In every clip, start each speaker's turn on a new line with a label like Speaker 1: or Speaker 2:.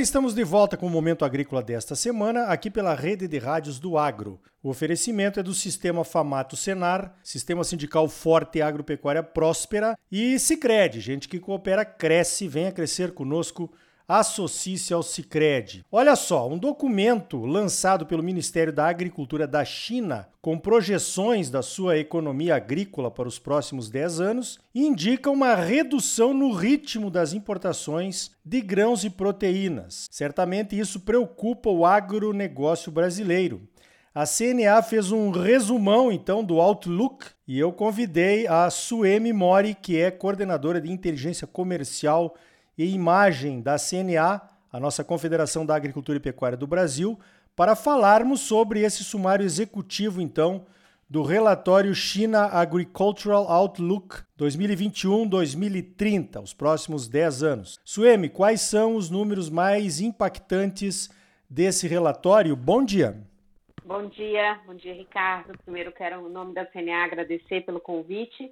Speaker 1: bem, estamos de volta com o Momento Agrícola desta semana, aqui pela rede de rádios do Agro. O oferecimento é do Sistema Famato Senar, Sistema Sindical Forte e Agropecuária Próspera e Sicredi, gente que coopera, cresce, venha crescer conosco associe-se ao Cicred. Olha só, um documento lançado pelo Ministério da Agricultura da China, com projeções da sua economia agrícola para os próximos 10 anos, indica uma redução no ritmo das importações de grãos e proteínas. Certamente isso preocupa o agronegócio brasileiro. A CNA fez um resumão então do Outlook e eu convidei a Suemi Mori, que é coordenadora de inteligência comercial e imagem da CNA, a nossa Confederação da Agricultura e Pecuária do Brasil, para falarmos sobre esse sumário executivo, então, do relatório China Agricultural Outlook 2021-2030, os próximos 10 anos. Suemi, quais são os números mais impactantes desse relatório? Bom dia.
Speaker 2: Bom dia, bom dia, Ricardo. Primeiro quero, em nome da CNA, agradecer pelo convite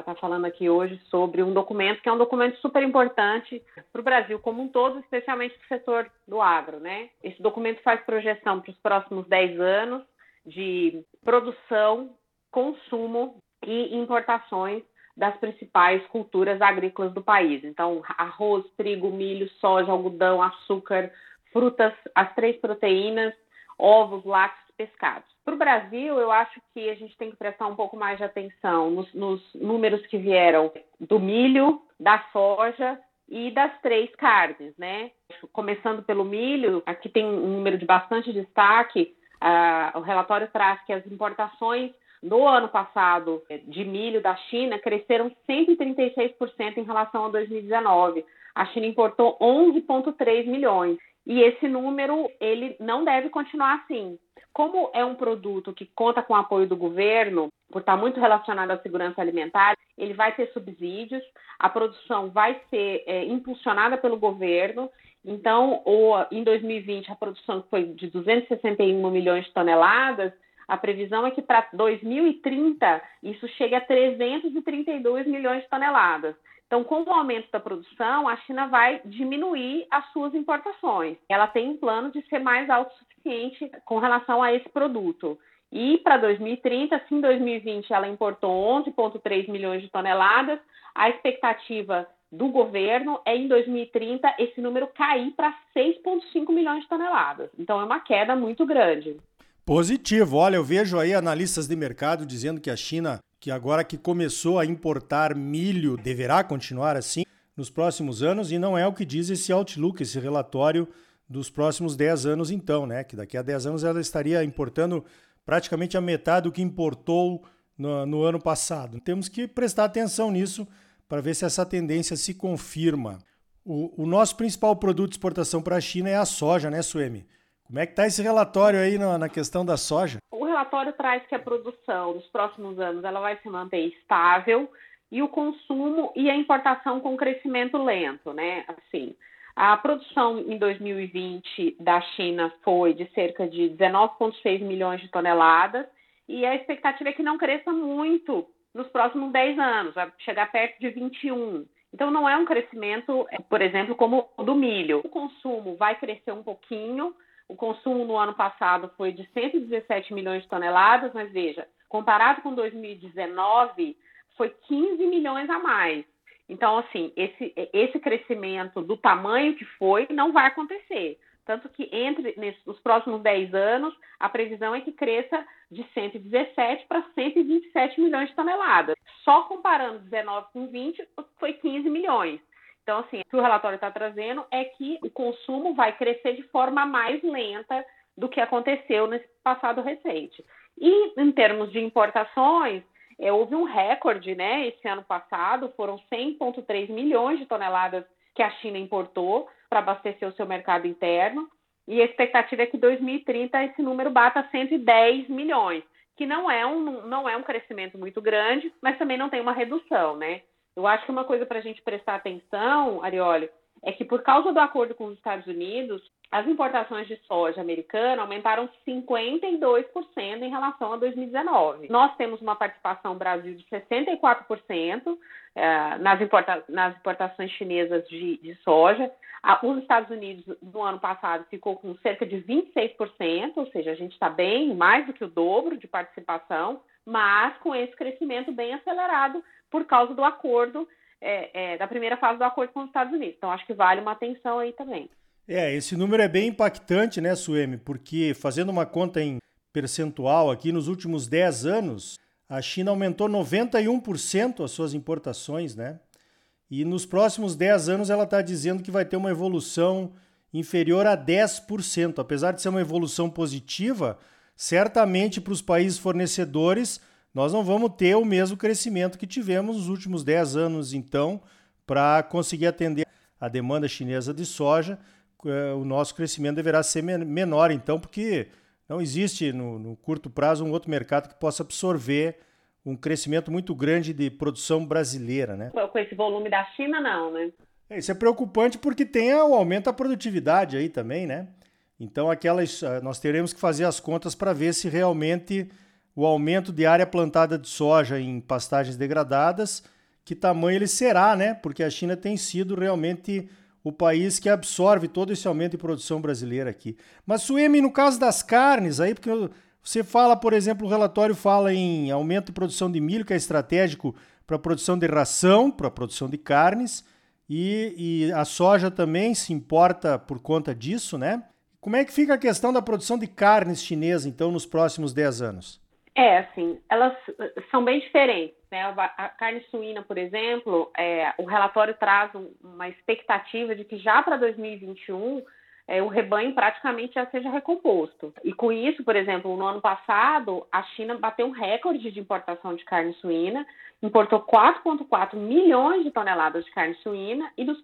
Speaker 2: estar tá falando aqui hoje sobre um documento que é um documento super importante para o Brasil como um todo, especialmente para o setor do agro. Né? Esse documento faz projeção para os próximos 10 anos de produção, consumo e importações das principais culturas agrícolas do país. Então, arroz, trigo, milho, soja, algodão, açúcar, frutas, as três proteínas, ovos, lácteos pescados. Para o Brasil, eu acho que a gente tem que prestar um pouco mais de atenção nos, nos números que vieram do milho, da soja e das três carnes, né? Começando pelo milho, aqui tem um número de bastante destaque. Uh, o relatório traz que as importações no ano passado de milho da China cresceram 136% em relação a 2019. A China importou 11,3 milhões. E esse número ele não deve continuar assim. Como é um produto que conta com o apoio do governo, por estar muito relacionado à segurança alimentar, ele vai ter subsídios, a produção vai ser é, impulsionada pelo governo. Então, em 2020, a produção foi de 261 milhões de toneladas, a previsão é que para 2030 isso chegue a 332 milhões de toneladas. Então, com o aumento da produção, a China vai diminuir as suas importações. Ela tem um plano de ser mais autossuficiente com relação a esse produto. E para 2030, se em 2020 ela importou 11,3 milhões de toneladas, a expectativa do governo é em 2030 esse número cair para 6,5 milhões de toneladas. Então é uma queda muito grande.
Speaker 1: Positivo. Olha, eu vejo aí analistas de mercado dizendo que a China que agora que começou a importar milho, deverá continuar assim nos próximos anos, e não é o que diz esse outlook, esse relatório dos próximos 10 anos, então, né? Que daqui a 10 anos ela estaria importando praticamente a metade do que importou no, no ano passado. Temos que prestar atenção nisso para ver se essa tendência se confirma. O, o nosso principal produto de exportação para a China é a soja, né, Suemi? Como é que está esse relatório aí na, na questão da soja?
Speaker 2: relatório traz que a produção nos próximos anos ela vai se manter estável e o consumo e a importação com crescimento lento, né? Assim, a produção em 2020 da China foi de cerca de 19,6 milhões de toneladas e a expectativa é que não cresça muito nos próximos 10 anos, vai chegar perto de 21. Então, não é um crescimento, por exemplo, como o do milho. O consumo vai crescer um pouquinho, o consumo no ano passado foi de 117 milhões de toneladas, mas veja, comparado com 2019, foi 15 milhões a mais. Então, assim, esse, esse crescimento do tamanho que foi não vai acontecer. Tanto que entre nos próximos 10 anos, a previsão é que cresça de 117 para 127 milhões de toneladas. Só comparando 19 com 20, foi 15 milhões. Então, assim, o que o relatório está trazendo é que o consumo vai crescer de forma mais lenta do que aconteceu nesse passado recente. E em termos de importações, é, houve um recorde, né? Esse ano passado foram 100,3 milhões de toneladas que a China importou para abastecer o seu mercado interno. E a expectativa é que em 2030 esse número bata 110 milhões, que não é um, não é um crescimento muito grande, mas também não tem uma redução, né? Eu acho que uma coisa para a gente prestar atenção, Arioli, é que por causa do acordo com os Estados Unidos, as importações de soja americana aumentaram 52% em relação a 2019. Nós temos uma participação Brasil de 64% eh, nas, importa nas importações chinesas de, de soja. os Estados Unidos, no ano passado, ficou com cerca de 26%, ou seja, a gente está bem, mais do que o dobro de participação, mas com esse crescimento bem acelerado por causa do acordo, é, é, da primeira fase do acordo com os Estados Unidos. Então, acho que vale uma atenção aí também.
Speaker 1: É, esse número é bem impactante, né, Suemi? Porque fazendo uma conta em percentual aqui, nos últimos 10 anos, a China aumentou 91% as suas importações, né? E nos próximos 10 anos ela está dizendo que vai ter uma evolução inferior a 10%. Apesar de ser uma evolução positiva, certamente para os países fornecedores nós não vamos ter o mesmo crescimento que tivemos nos últimos 10 anos, então, para conseguir atender a demanda chinesa de soja é, o nosso crescimento deverá ser menor, então, porque não existe no, no, curto prazo um outro mercado que possa absorver um crescimento muito grande de produção brasileira, né?
Speaker 2: Com esse volume da China, não, né?
Speaker 1: É, isso é preocupante porque tem o aumento da produtividade aí também, né? Então, aquelas, ah, nós teremos que fazer as contas para ver se realmente o aumento de área plantada de soja em pastagens degradadas, que tamanho ele será, né? Porque a China tem sido realmente o país que absorve todo esse aumento de produção brasileira aqui. Mas, Suemi, no caso das carnes, aí, porque você fala, por exemplo, o relatório fala em aumento de produção de milho, que é estratégico para a produção de ração, para a produção de carnes, e, e a soja também se importa por conta disso, né? Como é que fica a questão da produção de carnes chinesa, então, nos próximos 10 anos?
Speaker 2: É, assim, elas são bem diferentes. Né? A carne suína, por exemplo, é, o relatório traz um, uma expectativa de que já para 2021 é, o rebanho praticamente já seja recomposto. E com isso, por exemplo, no ano passado, a China bateu um recorde de importação de carne suína, importou 4,4 milhões de toneladas de carne suína, e dos,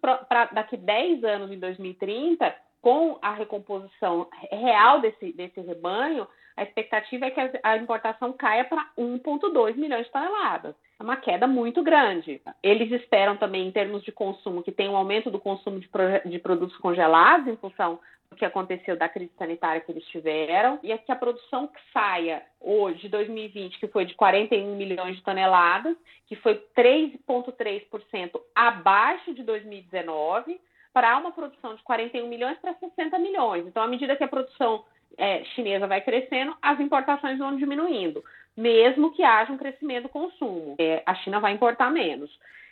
Speaker 2: daqui 10 anos, em 2030, com a recomposição real desse, desse rebanho, a expectativa é que a importação caia para 1,2 milhões de toneladas. É uma queda muito grande. Eles esperam também, em termos de consumo, que tenha um aumento do consumo de, de produtos congelados em função do que aconteceu da crise sanitária que eles tiveram, e é que a produção que saia hoje, de 2020, que foi de 41 milhões de toneladas, que foi 3,3% abaixo de 2019, para uma produção de 41 milhões para 60 milhões. Então, à medida que a produção é, chinesa vai crescendo, as importações vão diminuindo, mesmo que haja um crescimento do consumo. É, a China vai importar menos.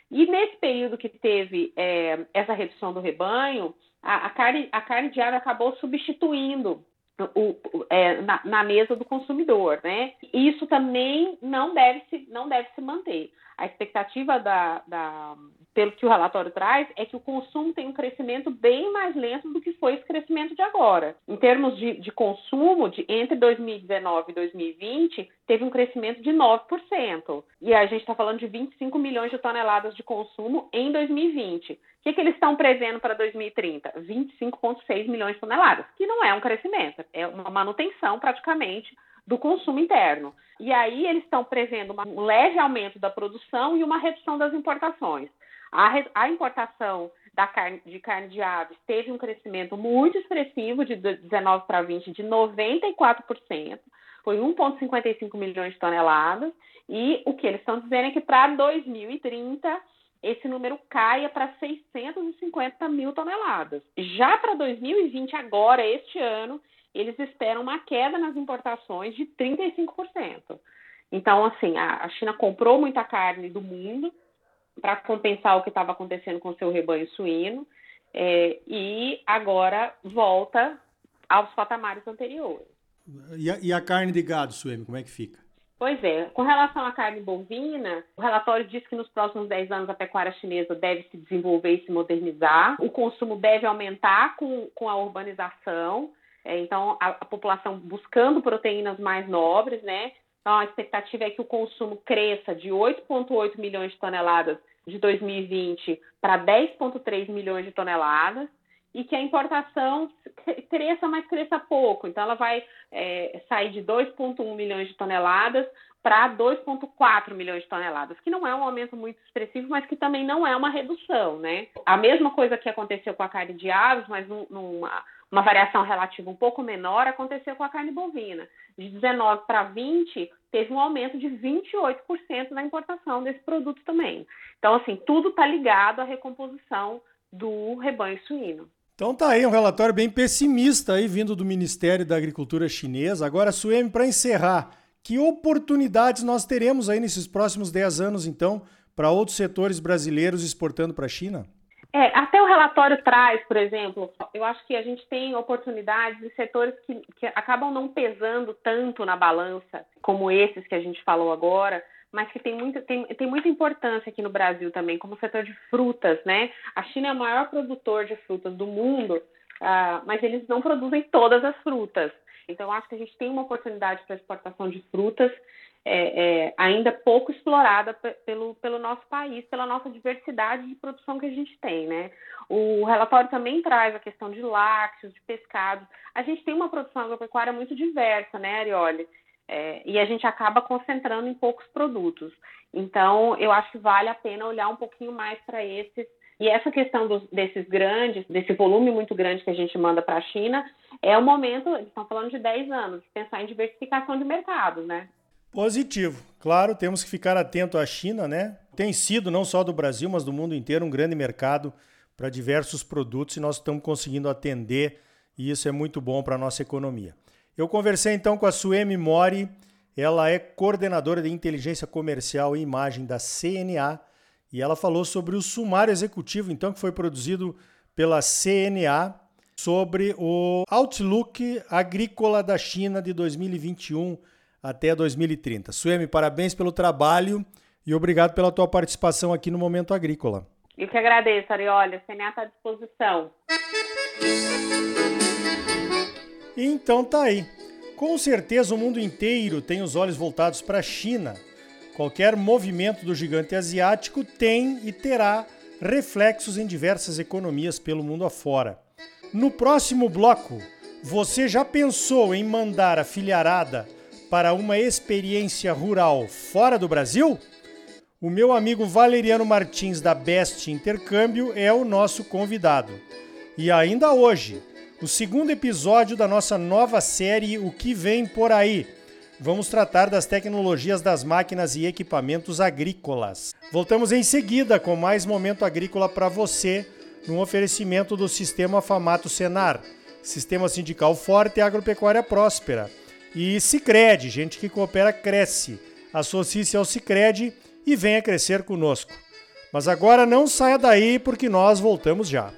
Speaker 2: E nesse período que teve é, essa redução do rebanho, a, a, carne, a carne de ave acabou substituindo o, é, na, na, mesa do consumidor, né? Isso também não deve se, não deve se manter. A expectativa da, da, pelo que o relatório traz, é que o consumo tem um crescimento bem mais lento do que foi esse crescimento de agora. Em termos de, de consumo, de entre 2019 e 2020, teve um crescimento de 9%. E a gente está falando de 25 milhões de toneladas de consumo em 2020. O que, que eles estão prevendo para 2030? 25,6 milhões de toneladas, que não é um crescimento, é uma manutenção praticamente do consumo interno. E aí eles estão prevendo um leve aumento da produção e uma redução das importações. A, a importação carne, de carne de aves teve um crescimento muito expressivo de 19 para 20 de 94%, foi 1,55 milhões de toneladas, e o que eles estão dizendo é que para 2030 esse número caia para 650 mil toneladas. Já para 2020, agora, este ano, eles esperam uma queda nas importações de 35%. Então, assim, a China comprou muita carne do mundo, para compensar o que estava acontecendo com o seu rebanho suíno é, e agora volta aos patamares anteriores.
Speaker 1: E a, e a carne de gado, Suemi, como é que fica?
Speaker 2: Pois é, com relação à carne bovina, o relatório diz que nos próximos 10 anos a pecuária chinesa deve se desenvolver e se modernizar, o consumo deve aumentar com, com a urbanização, é, então a, a, população buscando proteínas mais nobres, né? Então, a expectativa é que o consumo cresça de 8,8 milhões de toneladas de 2020 para 10,3 milhões de toneladas e que a importação cresça, mas cresça pouco. Então, ela vai é, sair de 2,1 milhões de toneladas para 2,4 milhões de toneladas, que não é um aumento muito expressivo, mas que também não é uma redução, né? A mesma coisa que aconteceu com a carne de aves, mas numa uma variação relativa um pouco menor aconteceu com a carne bovina. De 19 para 20, teve um aumento de 28% na importação desse produto também. Então, assim, tudo está ligado à recomposição do rebanho suíno.
Speaker 1: Então tá aí um relatório bem pessimista aí vindo do Ministério da Agricultura chinês. Agora, Suemi, para encerrar, que oportunidades nós teremos aí nesses próximos 10 anos, então, para outros setores brasileiros exportando para a China?
Speaker 2: É, até o relatório traz, por exemplo, eu acho que a gente tem oportunidades de setores que, que acabam não pesando tanto na balança, como esses que a gente falou agora, mas que tem muita, tem, tem muita importância aqui no Brasil também, como o setor de frutas, né? A China é o maior produtor de frutas do mundo, uh, mas eles não produzem todas as frutas. Então, eu acho que a gente tem uma oportunidade para exportação de frutas é, é, ainda pouco explorada pelo, pelo nosso país, pela nossa diversidade de produção que a gente tem, né? O relatório também traz a questão de lácteos, de pescados. A gente tem uma produção agropecuária muito diversa, né, Arioli? É, e a gente acaba concentrando em poucos produtos. Então, eu acho que vale a pena olhar um pouquinho mais para esses. E essa questão dos, desses grandes, desse volume muito grande que a gente manda para a China, é o momento, eles estão falando de 10 anos, de pensar em diversificação de mercados, né?
Speaker 1: Positivo. Claro, temos que ficar atento à China, né? Tem sido, não só do Brasil, mas do mundo inteiro, um grande mercado para diversos produtos e nós estamos conseguindo atender e isso é muito bom para a nossa economia. Eu conversei então com a Suemi Mori, ela é coordenadora de inteligência comercial e imagem da CNA e ela falou sobre o sumário executivo então que foi produzido pela CNA sobre o Outlook Agrícola da China de 2021 até 2030. Suemi, parabéns pelo trabalho e obrigado pela tua participação aqui no Momento Agrícola.
Speaker 2: Eu que agradeço, Ariolha. O CNA está à disposição.
Speaker 1: Então tá aí. Com certeza o mundo inteiro tem os olhos voltados para a China. Qualquer movimento do gigante asiático tem e terá reflexos em diversas economias pelo mundo afora. No próximo bloco, você já pensou em mandar a filharada para uma experiência rural fora do Brasil? O meu amigo Valeriano Martins da Best Intercâmbio é o nosso convidado. E ainda hoje, o segundo episódio da nossa nova série O que vem por aí. Vamos tratar das tecnologias das máquinas e equipamentos agrícolas. Voltamos em seguida com mais momento agrícola para você, num oferecimento do Sistema Famato Senar, Sistema Sindical Forte e Agropecuária Próspera e Cicred, gente que coopera cresce. Associe-se ao Cicred e venha crescer conosco. Mas agora não saia daí porque nós voltamos já.